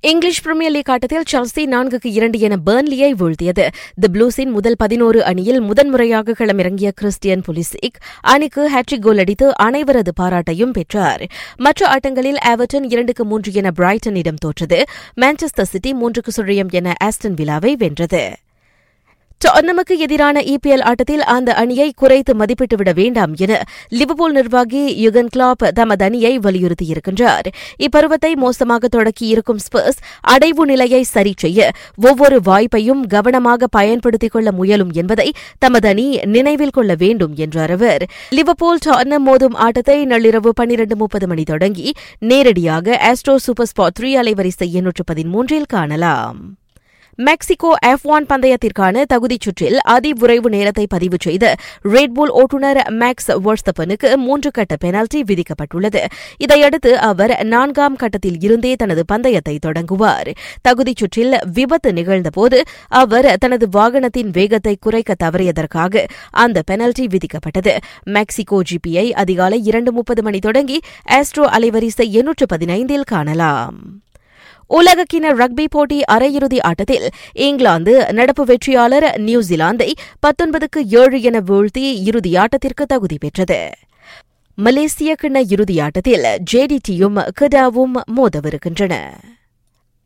English Premier League ஆட்டத்தில் Chelsea நான்குக்கு இரண்டு என பெர்ன்லியை வீழ்த்தியது. தி ப்ளூஸின் முதல் பதினோரு அணியில் முதன்முறையாக களமிறங்கிய கிறிஸ்டியன் புலிசிக் அணிக்கு ஹேட்ரிக் கோல் அடித்து அனைவரது பாராட்டையும் பெற்றார். மற்ற ஆட்டங்களில் ஆவர்டன் இரண்டுக்கு மூன்று என பிரைட்டனிடம் தோற்றது. மான்செஸ்டர் சிட்டி மூன்றுக்கு சுழியம் என ஆஸ்டன் விழாவை வென்றது. டாட்னமுக்கு எதிரான இபிஎல் ஆட்டத்தில் அந்த அணியை குறைத்து மதிப்பிட்டுவிட வேண்டாம் என லிவபூல் நிர்வாகி யுகன் கிளாப் தமது அணியை வலியுறுத்தியிருக்கின்றார். இப்பருவத்தை மோசமாக தொடக்கியிருக்கும் ஸ்பர்ஸ் அடைவு நிலையை சரி செய்ய ஒவ்வொரு வாய்ப்பையும் கவனமாக பயன்படுத்திக் கொள்ள முயலும் என்பதை தமது அணி நினைவில் கொள்ள வேண்டும் என்றார் அவர். லிவபூல் டாட்னம் மோதும் ஆட்டத்தை நள்ளிரவு பன்னிரண்டு முப்பது மணி தொடங்கி நேரடியாக ஆஸ்ட்ரோ சூப்பர் ஸ்பாட் த்ரீ அலைவரிசை எண்ணூற்று பதிமூன்றில் காணலாம். மெக்சிகோ எஃப் ஒன் பந்தயத்திற்கான தகுதிச் சுற்றில் அதிவிரைவு நேரத்தை பதிவு செய்த ரெட்புல் ஓட்டுநர் மேக்ஸ் வர்ஸ்தப்பனுக்கு மூன்று கட்ட பெனால்டி விதிக்கப்பட்டுள்ளது. இதையடுத்து அவர் நான்காம் கட்டத்தில் இருந்தே தனது பந்தயத்தை தொடங்குவார். தகுதிச் சுற்றில் விபத்து நிகழ்ந்தபோது அவர் தனது வாகனத்தின் வேகத்தை குறைக்க தவறியதற்காக அந்த பெனால்டி விதிக்கப்பட்டது. மெக்சிகோ ஜிபியை அதிகாலை இரண்டு முப்பது மணி தொடங்கி ஆஸ்ட்ரோ அலைவரிசை எண்ணூற்று பதினைந்தில் காணலாம். உலகக்கிண ரக்பி போட்டி அரையிறுதி ஆட்டத்தில் இங்கிலாந்து நடப்பு வெற்றியாளர் நியூசிலாந்தை பத்தொன்பதுக்கு ஏழு என வீழ்த்தி இறுதியாட்டத்திற்கு தகுதி பெற்றது. மலேசிய கிண இறுதியாட்டத்தில் ஜேடிடியும் கிடாவும் மோதவிருக்கின்றன.